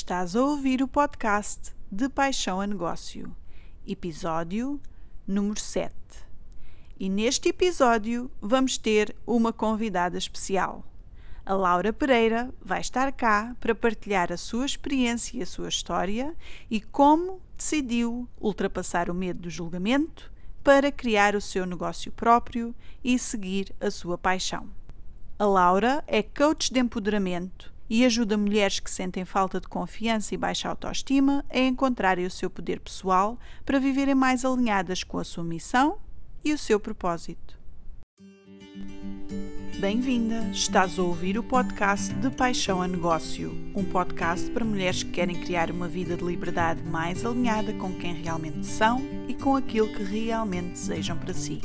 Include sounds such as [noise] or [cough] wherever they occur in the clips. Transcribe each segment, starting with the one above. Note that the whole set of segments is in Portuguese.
Estás a ouvir o podcast De Paixão a Negócio, episódio número 7. E neste episódio vamos ter uma convidada especial. A Laura Pereira vai estar cá para partilhar a sua experiência e a sua história e como decidiu ultrapassar o medo do julgamento para criar o seu negócio próprio e seguir a sua paixão. A Laura é coach de empoderamento e ajuda mulheres que sentem falta de confiança e baixa autoestima a encontrarem o seu poder pessoal para viverem mais alinhadas com a sua missão e o seu propósito. Bem-vinda! Estás a ouvir o podcast de Paixão a Negócio, um podcast para mulheres que querem criar uma vida de liberdade mais alinhada com quem realmente são e com aquilo que realmente desejam para si.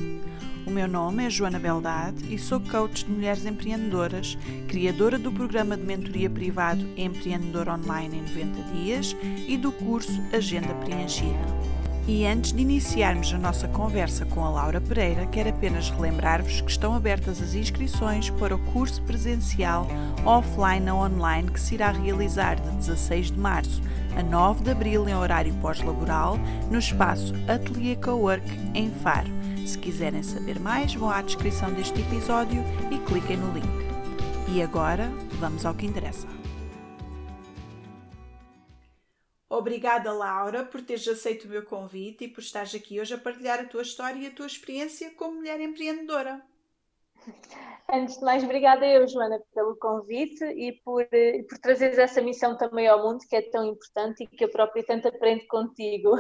O meu nome é Joana Beldade e sou coach de mulheres empreendedoras, criadora do programa de mentoria privado Empreendedor Online em 90 dias e do curso Agenda Preenchida. E antes de iniciarmos a nossa conversa com a Laura Pereira, quero apenas relembrar-vos que estão abertas as inscrições para o curso presencial offline ou online que se irá realizar de 16 de março a 9 de abril em horário pós-laboral no espaço Atelier Cowork em Faro. Se quiserem saber mais, vão à descrição deste episódio e cliquem no link. E agora, vamos ao que interessa. Obrigada, Laura, por teres aceito o meu convite e por estares aqui hoje a partilhar a tua história e a tua experiência como mulher empreendedora. Antes de mais, obrigada eu, Joana, pelo convite e por, eh, por trazeres essa missão também ao mundo que é tão importante e que eu própria tanto aprendo contigo.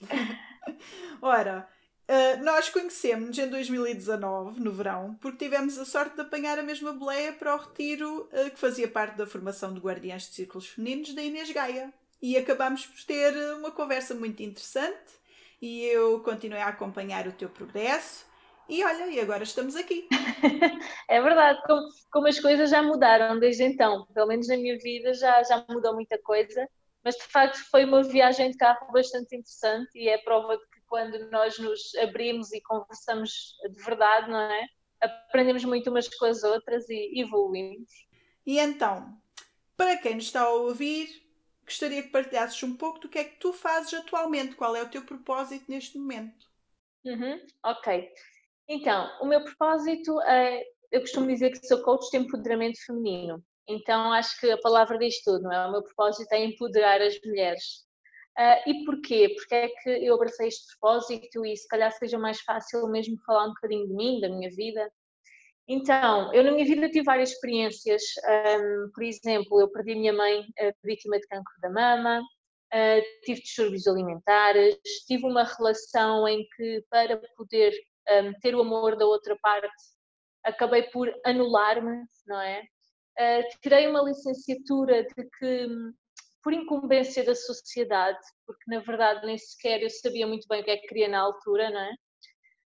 [laughs] Ora, eh, nós conhecemos-nos em 2019, no verão, porque tivemos a sorte de apanhar a mesma boleia para o retiro eh, que fazia parte da formação de Guardiães de Círculos Femininos da Inês Gaia. E acabámos por ter uma conversa muito interessante e eu continuei a acompanhar o teu progresso. E olha, e agora estamos aqui. [laughs] é verdade, como, como, as coisas já mudaram desde então, pelo menos na minha vida já, já mudou muita coisa, mas de facto foi uma viagem de carro bastante interessante e é prova de quando nós nos abrimos e conversamos de verdade, não é? Aprendemos muito umas com as outras e evoluímos. E então, para quem nos está a ouvir, gostaria que partilhasses um pouco do que é que tu fazes atualmente, qual é o teu propósito neste momento. Uhum, ok. Então, o meu propósito é, eu costumo dizer que sou coach de empoderamento feminino. Então, acho que a palavra diz tudo, não é? O meu propósito é empoderar as mulheres. Uh, e porquê? Porque é que eu abracei este propósito e se calhar seja mais fácil mesmo falar um bocadinho de mim, da minha vida. Então, eu na minha vida tive várias experiências. Um, por exemplo, eu perdi a minha mãe uh, vítima de cancro da mama, uh, tive distúrbios alimentares, tive uma relação em que, para poder um, ter o amor da outra parte, acabei por anular-me, não é? Uh, tirei uma licenciatura de que, por incumbência da sociedade, porque na verdade nem sequer eu sabia muito bem o que é que queria na altura, não é?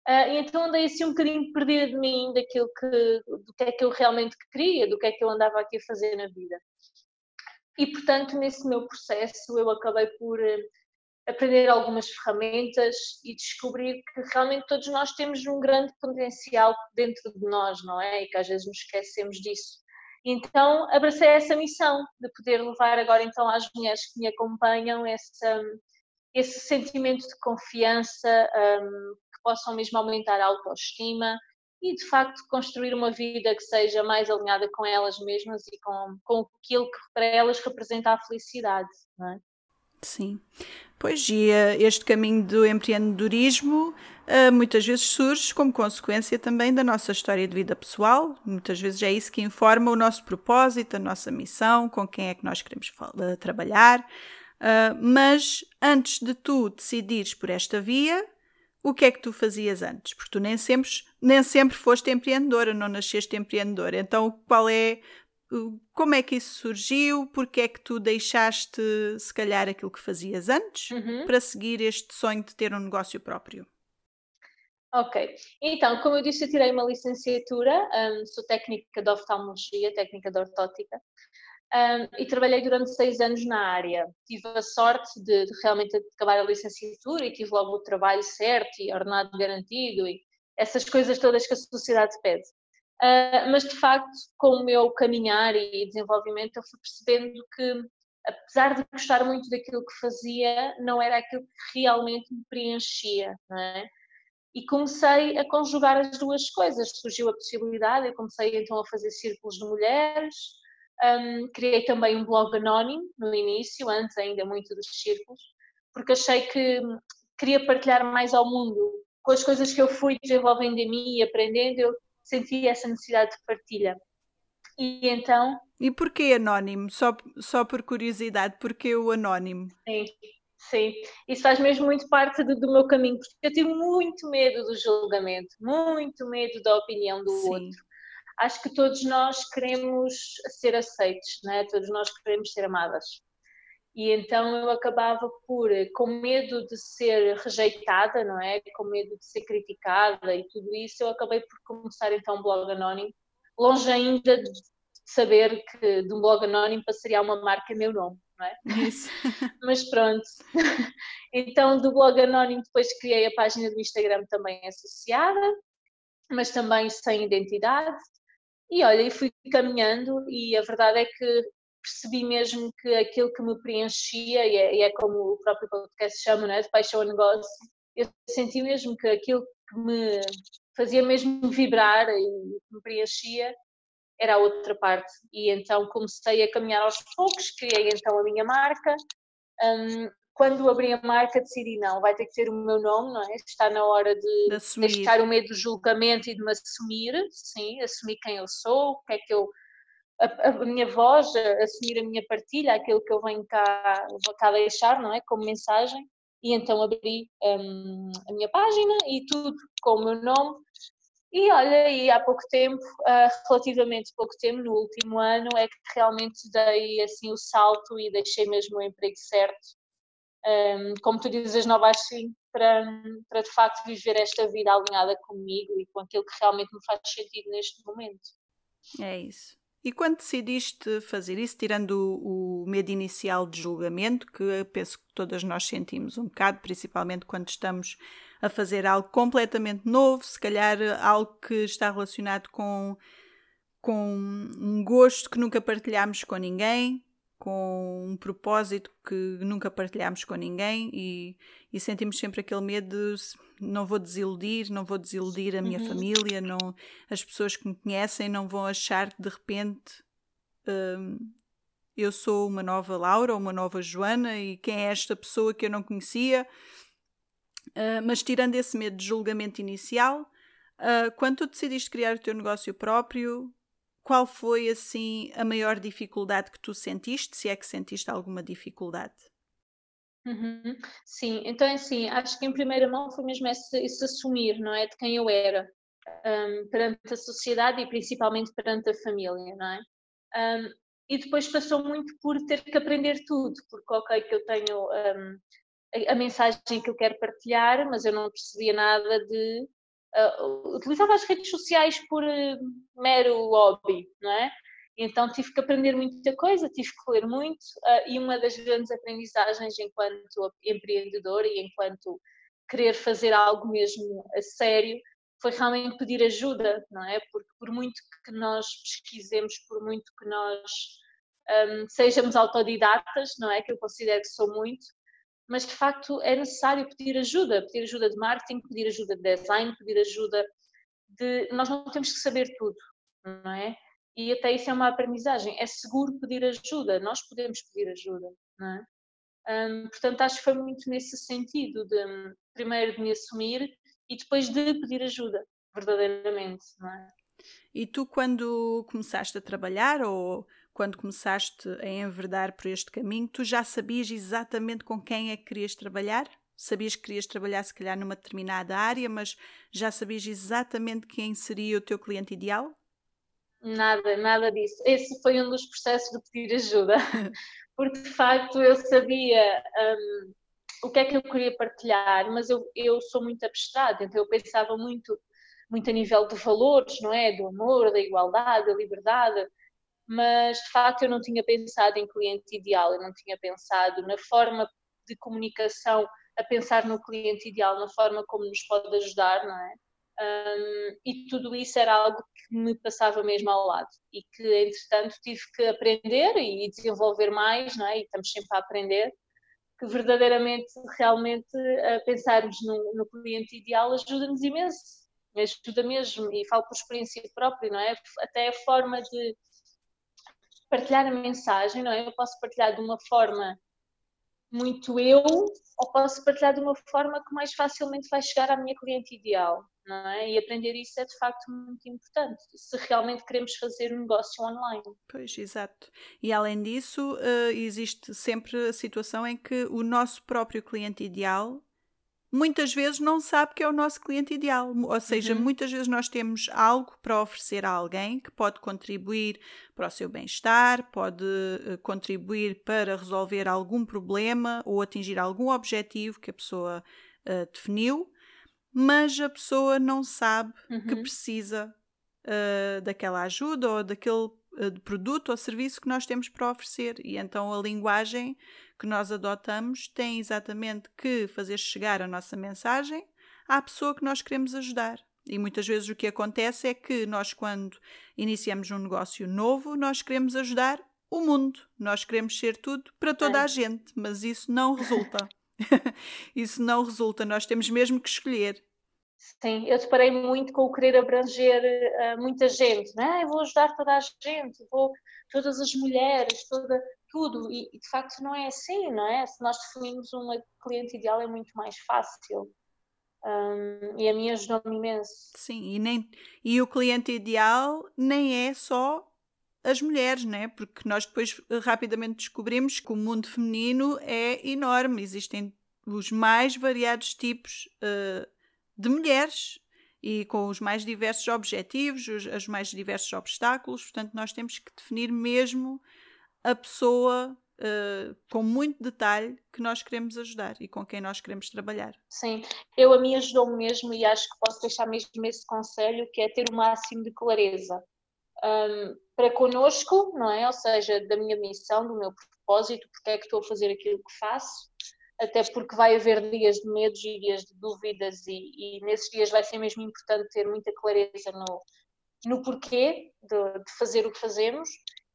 Uh, então andei assim um bocadinho perdida de mim, daquilo que, do que é que eu realmente queria, do que é que eu andava aqui a fazer na vida. E portanto, nesse meu processo, eu acabei por uh, aprender algumas ferramentas e descobrir que realmente todos nós temos um grande potencial dentro de nós, não é? E que às vezes nos esquecemos disso. Então, abracei essa missão de poder levar agora então às mulheres que me acompanham essa, esse sentimento de confiança, um, possam mesmo aumentar a autoestima e de facto construir uma vida que seja mais alinhada com elas mesmas e com, com aquilo que para elas representa a felicidade, não é? Sim. Pois, e uh, este caminho do empreendedorismo muitas vezes surge como consequência também da nossa história de vida pessoal. Muitas vezes é isso que informa o nosso propósito, a nossa missão, com quem é que nós queremos uh, trabalhar. mas antes de tu decidires por esta via, o que é que tu fazias antes? Porque tu nem sempre, nem sempre foste empreendedora, não nasceste empreendedora. Então, qual é, como é que isso surgiu? Porque é que tu deixaste, se calhar, aquilo que fazias antes uhum. para seguir este sonho de ter um negócio próprio? Ok, então, como eu disse, eu tirei uma licenciatura, um, sou técnica de oftalmologia, técnica de ortótica, um, e trabalhei durante seis anos na área. Tive a sorte de, de, realmente acabar a licenciatura e tive logo o trabalho certo e ordenado garantido e essas coisas todas que a sociedade pede. Uh, mas de facto, com o meu caminhar e desenvolvimento, eu fui percebendo que apesar de gostar muito daquilo que fazia, não era aquilo que realmente me preenchia, não é? E comecei a conjugar as duas coisas. Surgiu a possibilidade, eu comecei então a fazer círculos de mulheres, um, criei também um blog anónimo no início, antes ainda muito dos círculos, porque achei que queria partilhar mais ao mundo. Com as coisas que eu fui desenvolvendo em mim e aprendendo, eu senti essa necessidade de partilha. E então. E porquê anónimo? Só, só por curiosidade, porquê o anónimo? Sim, sim. Isso faz mesmo muito parte do, do meu caminho, porque eu tive muito medo do julgamento, muito medo da opinião do sim. outro. Acho que todos nós queremos ser aceitos, não é? todos nós queremos ser amadas. E então eu acabava por, com medo de ser rejeitada, não é? Com medo de ser criticada e tudo isso, eu acabei por começar então um blog anónimo, longe ainda de saber que de um blog anónimo passaria a uma marca meu nome, não é? Isso. [laughs] Mas pronto. Então do blog anónimo depois criei a página do Instagram também associada, mas também sem identidade. E olha, e fui caminhando e a verdade é que percebi mesmo que aquilo que me preenchia, e é, e é como o próprio podcast chama, não é? de paixão a negócio, eu senti mesmo que aquilo que me fazia mesmo vibrar e me preenchia era a outra parte. E então comecei a caminhar aos poucos, criei então a minha marca. Um, quando abri a marca decidi não, vai ter que ter o meu nome, não é? Está na hora de, de deixar o medo do julgamento e de me assumir, sim, assumir quem eu sou, o que é que eu a, a, minha voz, assumir a minha partilha, aquilo que eu venho cá, vou cá deixar, não é? Como mensagem. E então abri um, a minha página e tudo com o meu nome. E olha, e há pouco tempo, uh, relativamente pouco tempo, no último ano, é que realmente dei assim o salto e deixei mesmo o emprego certo. Como tu dizes, não vais sim, para, para de facto viver esta vida alinhada comigo e com aquilo que realmente me faz sentido neste momento. É isso. E quando decidiste fazer isso, tirando o, o, medo inicial de julgamento, que penso que todas nós sentimos um bocado, principalmente quando estamos a fazer algo completamente novo, se calhar algo que está relacionado com, com um gosto que nunca partilhámos com ninguém, com um propósito que nunca partilhámos com ninguém e, e, sentimos sempre aquele medo de não vou desiludir, não vou desiludir a minha uhum. família, não, as pessoas que me conhecem não vão achar que de repente hum, eu sou uma nova Laura ou uma nova Joana e quem é esta pessoa que eu não conhecia. Uh, mas tirando esse medo de julgamento inicial, uh, quando tu decidiste criar o teu negócio próprio, qual foi assim a maior dificuldade que tu sentiste, se é que sentiste alguma dificuldade? Uhum. Sim, então é assim, acho que em primeira mão foi mesmo esse, esse assumir, não é, de quem eu era um, perante a sociedade e principalmente perante a família, não é? Um, e depois passou muito por ter que aprender tudo, porque ok que eu tenho um, a, a, mensagem que eu quero partilhar, mas eu não percebia nada de uh, utilizava as redes sociais por uh, mero hobby, não é? Então tive que aprender muita coisa, tive que ler muito uh, e uma das grandes aprendizagens enquanto empreendedora e enquanto querer fazer algo mesmo a sério foi realmente pedir ajuda, não é? Porque por muito que nós pesquisemos, por muito que nós um, sejamos autodidatas, não é? Que eu considero que sou muito, mas de facto é necessário pedir ajuda, pedir ajuda de marketing, pedir ajuda de design, pedir ajuda de. Nós não temos que saber tudo, não é? E até isso é uma aprendizagem. É seguro pedir ajuda, nós podemos pedir ajuda, não é? Portanto, acho que foi muito nesse sentido, de primeiro de me assumir e depois de pedir ajuda, verdadeiramente, não é? E tu, quando começaste a trabalhar ou quando começaste a enverdar por este caminho, tu já sabias exatamente com quem é que querias trabalhar? Sabias que querias trabalhar, se calhar, numa determinada área, mas já sabias exatamente quem seria o teu cliente ideal? Nada, nada disso. Esse foi um dos processos de pedir ajuda, [laughs] porque de facto eu sabia um, o que é que eu queria partilhar, mas eu, eu sou muito abstrata, então eu pensava muito, muito a nível de valores, não é? Do amor, da igualdade, da liberdade, mas de facto eu não tinha pensado em cliente ideal, eu não tinha pensado na forma de comunicação, a pensar no cliente ideal, na forma como nos pode ajudar, não é? Um, e tudo isso era algo que me passava mesmo ao lado e que, entretanto, tive que aprender e desenvolver mais, não é? E estamos sempre a aprender, que verdadeiramente, realmente, a pensarmos no, no cliente ideal ajuda-nos imenso, ajuda mesmo, e falo por experiência própria, não é? Até a forma de partilhar a mensagem, não é? Eu posso partilhar de uma forma muito eu, ou posso partilhar de uma forma que mais facilmente vai chegar à minha cliente ideal, é? E aprender isso é de facto muito importante, se realmente queremos fazer um negócio online. Pois, exato. E além disso, uh, existe sempre a situação em que o nosso próprio cliente ideal muitas vezes não sabe que é o nosso cliente ideal. Ou seja, uhum. muitas vezes nós temos algo para oferecer a alguém que pode contribuir para o seu bem-estar, pode uh, contribuir para resolver algum problema ou atingir algum objetivo que a pessoa uh, definiu, mas a pessoa não sabe uhum. que precisa uh, daquela ajuda ou daquele produto ou serviço que nós temos para oferecer. E então a linguagem que nós adotamos tem exatamente que fazer chegar a nossa mensagem à pessoa que nós queremos ajudar. E muitas vezes o que acontece é que nós, quando iniciamos um negócio novo, nós queremos ajudar o mundo, nós queremos ser tudo para toda a gente, mas isso não resulta. [laughs] isso não resulta, nós temos mesmo que escolher. Sim, eu deparei muito com o querer abranger uh, muita gente, não é? Eu vou ajudar toda a gente, vou todas as mulheres, toda, tudo, e, de facto não é assim, não é? Se nós definirmos um cliente ideal é muito mais fácil. Um, e a minha ajudou-me imenso. Sim, e, nem, e o cliente ideal nem é só as mulheres, né? Porque nós depois rapidamente descobrimos que o mundo feminino é enorme, existem os mais variados tipos uh, de mulheres e com os mais diversos objetivos, os, os mais diversos obstáculos, portanto, nós temos que definir mesmo a pessoa uh, com muito detalhe que nós queremos ajudar e com quem nós queremos trabalhar. Sim, eu a mim ajudou-me mesmo e acho que posso deixar mesmo esse conselho, que é ter o máximo de clareza. Um, para connosco, não é? Ou seja, da minha missão, do meu propósito, porque é que estou a fazer aquilo que faço, até porque vai haver dias de medos e dias de dúvidas e, e nesses dias vai ser mesmo importante ter muita clareza no, no porquê de, de fazer o que fazemos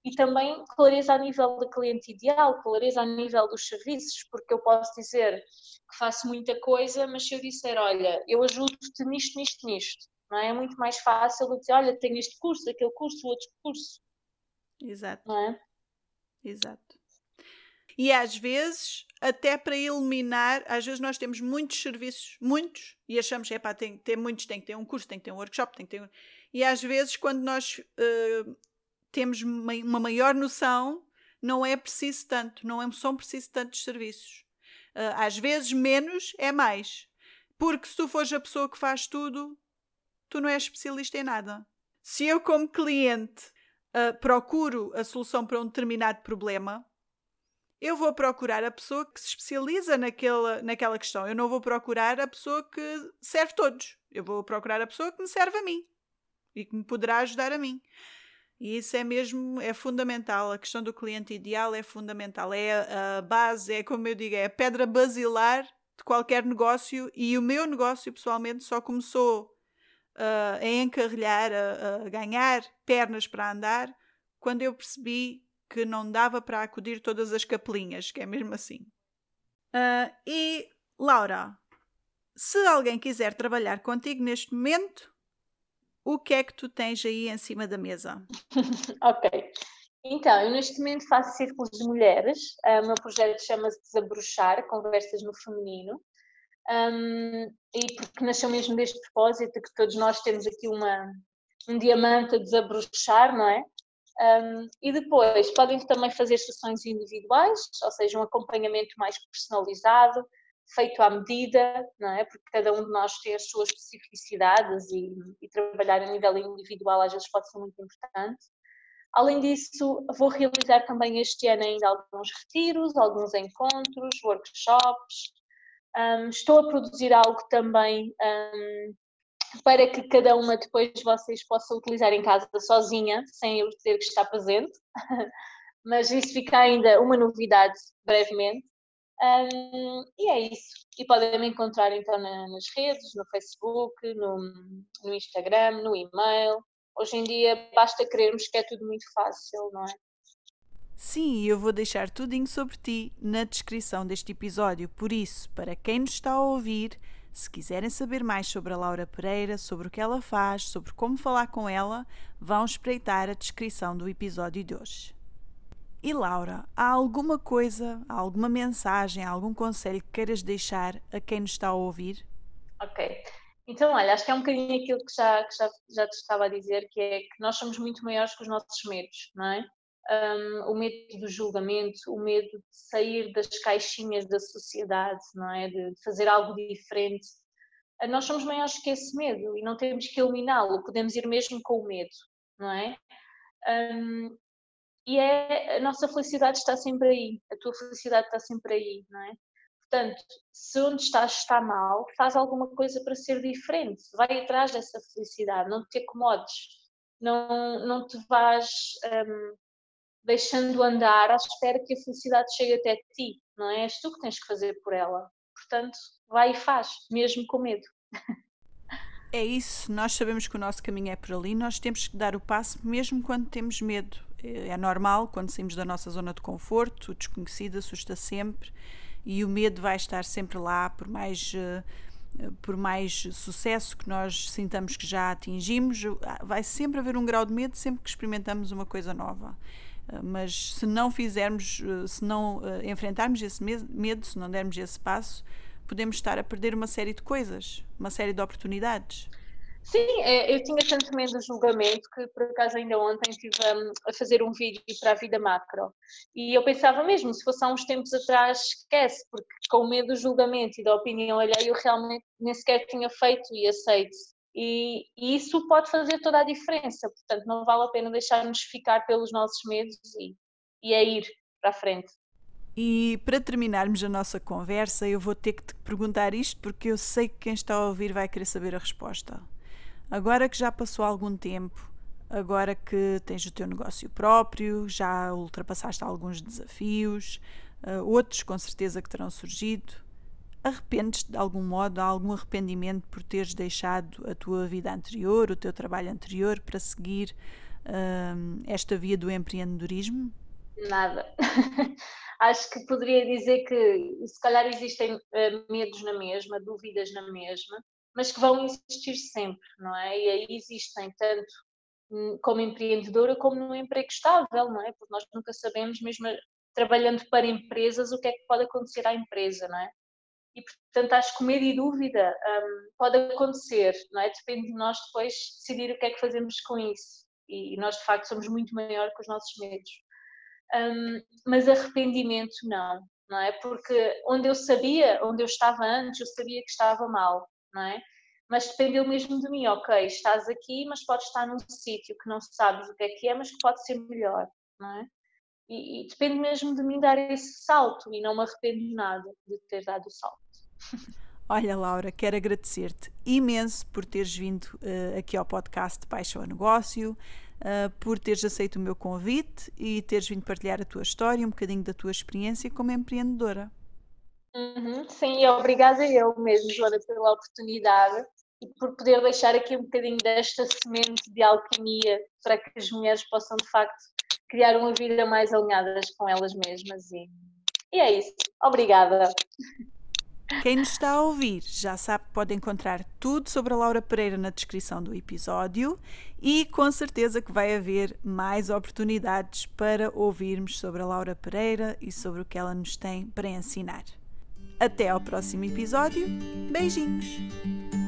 e também clareza a nível da cliente ideal, clareza a nível dos serviços, porque eu posso dizer que faço muita coisa, mas se eu disser, olha, eu ajudo-te nisto, nisto, nisto, não é? é muito mais fácil do que dizer, olha, tenho este curso, aquele curso, outro curso. Exato. Não é? Exato. E às vezes, até para eliminar, às vezes nós temos muitos serviços, muitos, e achamos que tem que ter muitos, tem que ter um curso, tem que ter um workshop, tem que ter. E às vezes, quando nós uh, temos uma maior noção, não é preciso tanto, não é, são preciso tantos serviços. Uh, às vezes menos é mais. Porque se tu fores a pessoa que faz tudo, tu não és especialista em nada. Se eu, como cliente, uh, procuro a solução para um determinado problema, eu vou procurar a pessoa que se especializa naquela, naquela questão. Eu não vou procurar a pessoa que serve todos. Eu vou procurar a pessoa que me serve a mim e que me poderá ajudar a mim. E isso é mesmo, é fundamental. A questão do cliente ideal é fundamental. É a, base, é como eu digo, é a pedra basilar de qualquer negócio. E o meu negócio, pessoalmente, só começou uh, a encarrilhar, a, a, ganhar pernas para andar, quando eu percebi que não dava para acudir todas as capelinhas, que é mesmo assim. Uh, e, Laura, se alguém quiser trabalhar contigo neste momento, o que é que tu tens aí em cima da mesa? [laughs] ok. Então, eu neste momento faço círculos de mulheres. Uh, o meu projeto chama-se Desabrochar, Conversas no Feminino. Um, e porque nasceu mesmo deste propósito que todos nós temos aqui uma, um diamante a desabrochar, não é? Um, e depois podem também fazer sessões individuais, ou seja, um acompanhamento mais personalizado, feito à medida, não é? Porque cada um de nós tem as suas especificidades e, e trabalhar a nível individual às vezes pode ser muito importante. Além disso, vou realizar também este ano ainda alguns retiros, alguns encontros, workshops. Um, estou a produzir algo também um, para que cada uma depois vocês possam utilizar em casa sozinha, sem eu ter que estar presente. [laughs] Mas isso fica ainda uma novidade brevemente. Um, e é isso. E podem me encontrar então na, nas redes, no Facebook, no, no Instagram, no e-mail. Hoje em dia basta querermos que é tudo muito fácil, não é? Sim, eu vou deixar tudinho sobre ti na descrição deste episódio. Por isso, para quem nos está a ouvir, se quiserem saber mais sobre a Laura Pereira, sobre o que ela faz, sobre como falar com ela, vão espreitar a descrição do episódio de hoje. E Laura, há alguma coisa, alguma mensagem, algum conselho que queiras deixar a quem nos está a ouvir? Ok. Então, olha, acho que é um bocadinho aquilo que já, que já, já te estava a dizer, que é que nós somos muito maiores que os nossos medos, não é? Um, o medo do julgamento, o medo de sair das caixinhas da sociedade, não é? De fazer algo diferente. Ah, nós somos maiores que esse medo e não temos que eliminá-lo, podemos ir mesmo com o medo, não é? Um, e é, a nossa felicidade está sempre aí, a tua felicidade está sempre aí, não é? Portanto, se onde estás está mal, faz alguma coisa para ser diferente, vai atrás dessa felicidade, não te acomodes, não, não te vás um, deixando andar à espera que a felicidade chegue até ti, não é? És tu que tens que fazer por ela. Portanto, vai e faz, mesmo com medo. É isso, nós sabemos que o nosso caminho é por ali, nós temos que dar o passo mesmo quando temos medo. É, é normal, quando saímos da nossa zona de conforto, o desconhecido assusta sempre e o medo vai estar sempre lá, por mais, eh, por mais sucesso que nós sintamos que já atingimos, vai sempre haver um grau de medo sempre que experimentamos uma coisa nova. Ah, mas se não fizermos, ah, se não ah, enfrentarmos esse medo, se não dermos esse passo, podemos estar a perder uma série de coisas, uma série de oportunidades. Sim, é, eu tinha tanto medo do julgamento que por acaso ainda ontem estive a, fazer um vídeo para a vida macro e eu pensava mesmo, se fosse há uns tempos atrás, esquece, porque com o medo do julgamento e da opinião alheia eu realmente nem sequer tinha feito e aceito e, isso pode fazer toda a diferença. Portanto, não vale a pena deixar-nos ficar pelos nossos medos e, e é ir para a frente. E para terminarmos a nossa conversa, eu vou ter que te perguntar isto porque eu sei que quem está a ouvir vai querer saber a resposta. Agora que já passou algum tempo, agora que tens o teu negócio próprio, já ultrapassaste alguns desafios, uh, outros com certeza que terão surgido, arrependes de algum modo, há algum arrependimento por teres deixado a tua vida anterior, o teu trabalho anterior, para seguir hum, esta via do empreendedorismo? Nada. [laughs] Acho que poderia dizer que se calhar existem uh, medos na mesma, dúvidas na mesma, mas que vão existir sempre, não é? E aí existem tanto hum, como empreendedora como no emprego estável, não é? Porque nós nunca sabemos, mesmo trabalhando para empresas, o que é que pode acontecer à empresa, não é? E portanto acho que medo e dúvida um, pode acontecer, não é? Depende de nós depois decidir o que é que fazemos com isso e nós de facto somos muito maior que os nossos medos. Um, mas arrependimento não, não é? Porque onde eu sabia, onde eu estava antes, eu sabia que estava mal, não é? Mas dependeu mesmo de mim, ok, estás aqui, mas podes estar num sítio que não sabes o que é que é, mas que pode ser melhor, não é? E, e depende mesmo de mim dar esse salto e não me arrependo nada de ter dado o salto. Olha, Laura, quero agradecer-te imenso por teres vindo uh, aqui ao podcast de Paixão a Negócio, uh, por teres aceito o meu convite e teres vindo partilhar a tua história, um bocadinho da tua experiência como empreendedora. Uhum, sim, obrigada eu mesmo, Joana, pela oportunidade e por poder deixar aqui um bocadinho desta semente de alquimia para que as mulheres possam, de facto, criar uma vida mais alinhadas com elas mesmas. E, e é isso. Obrigada. Quem nos está a ouvir já sabe que pode encontrar tudo sobre a Laura Pereira na descrição do episódio e com certeza que vai haver mais oportunidades para ouvirmos sobre a Laura Pereira e sobre o que ela nos tem para ensinar. Até ao próximo episódio. Beijinhos!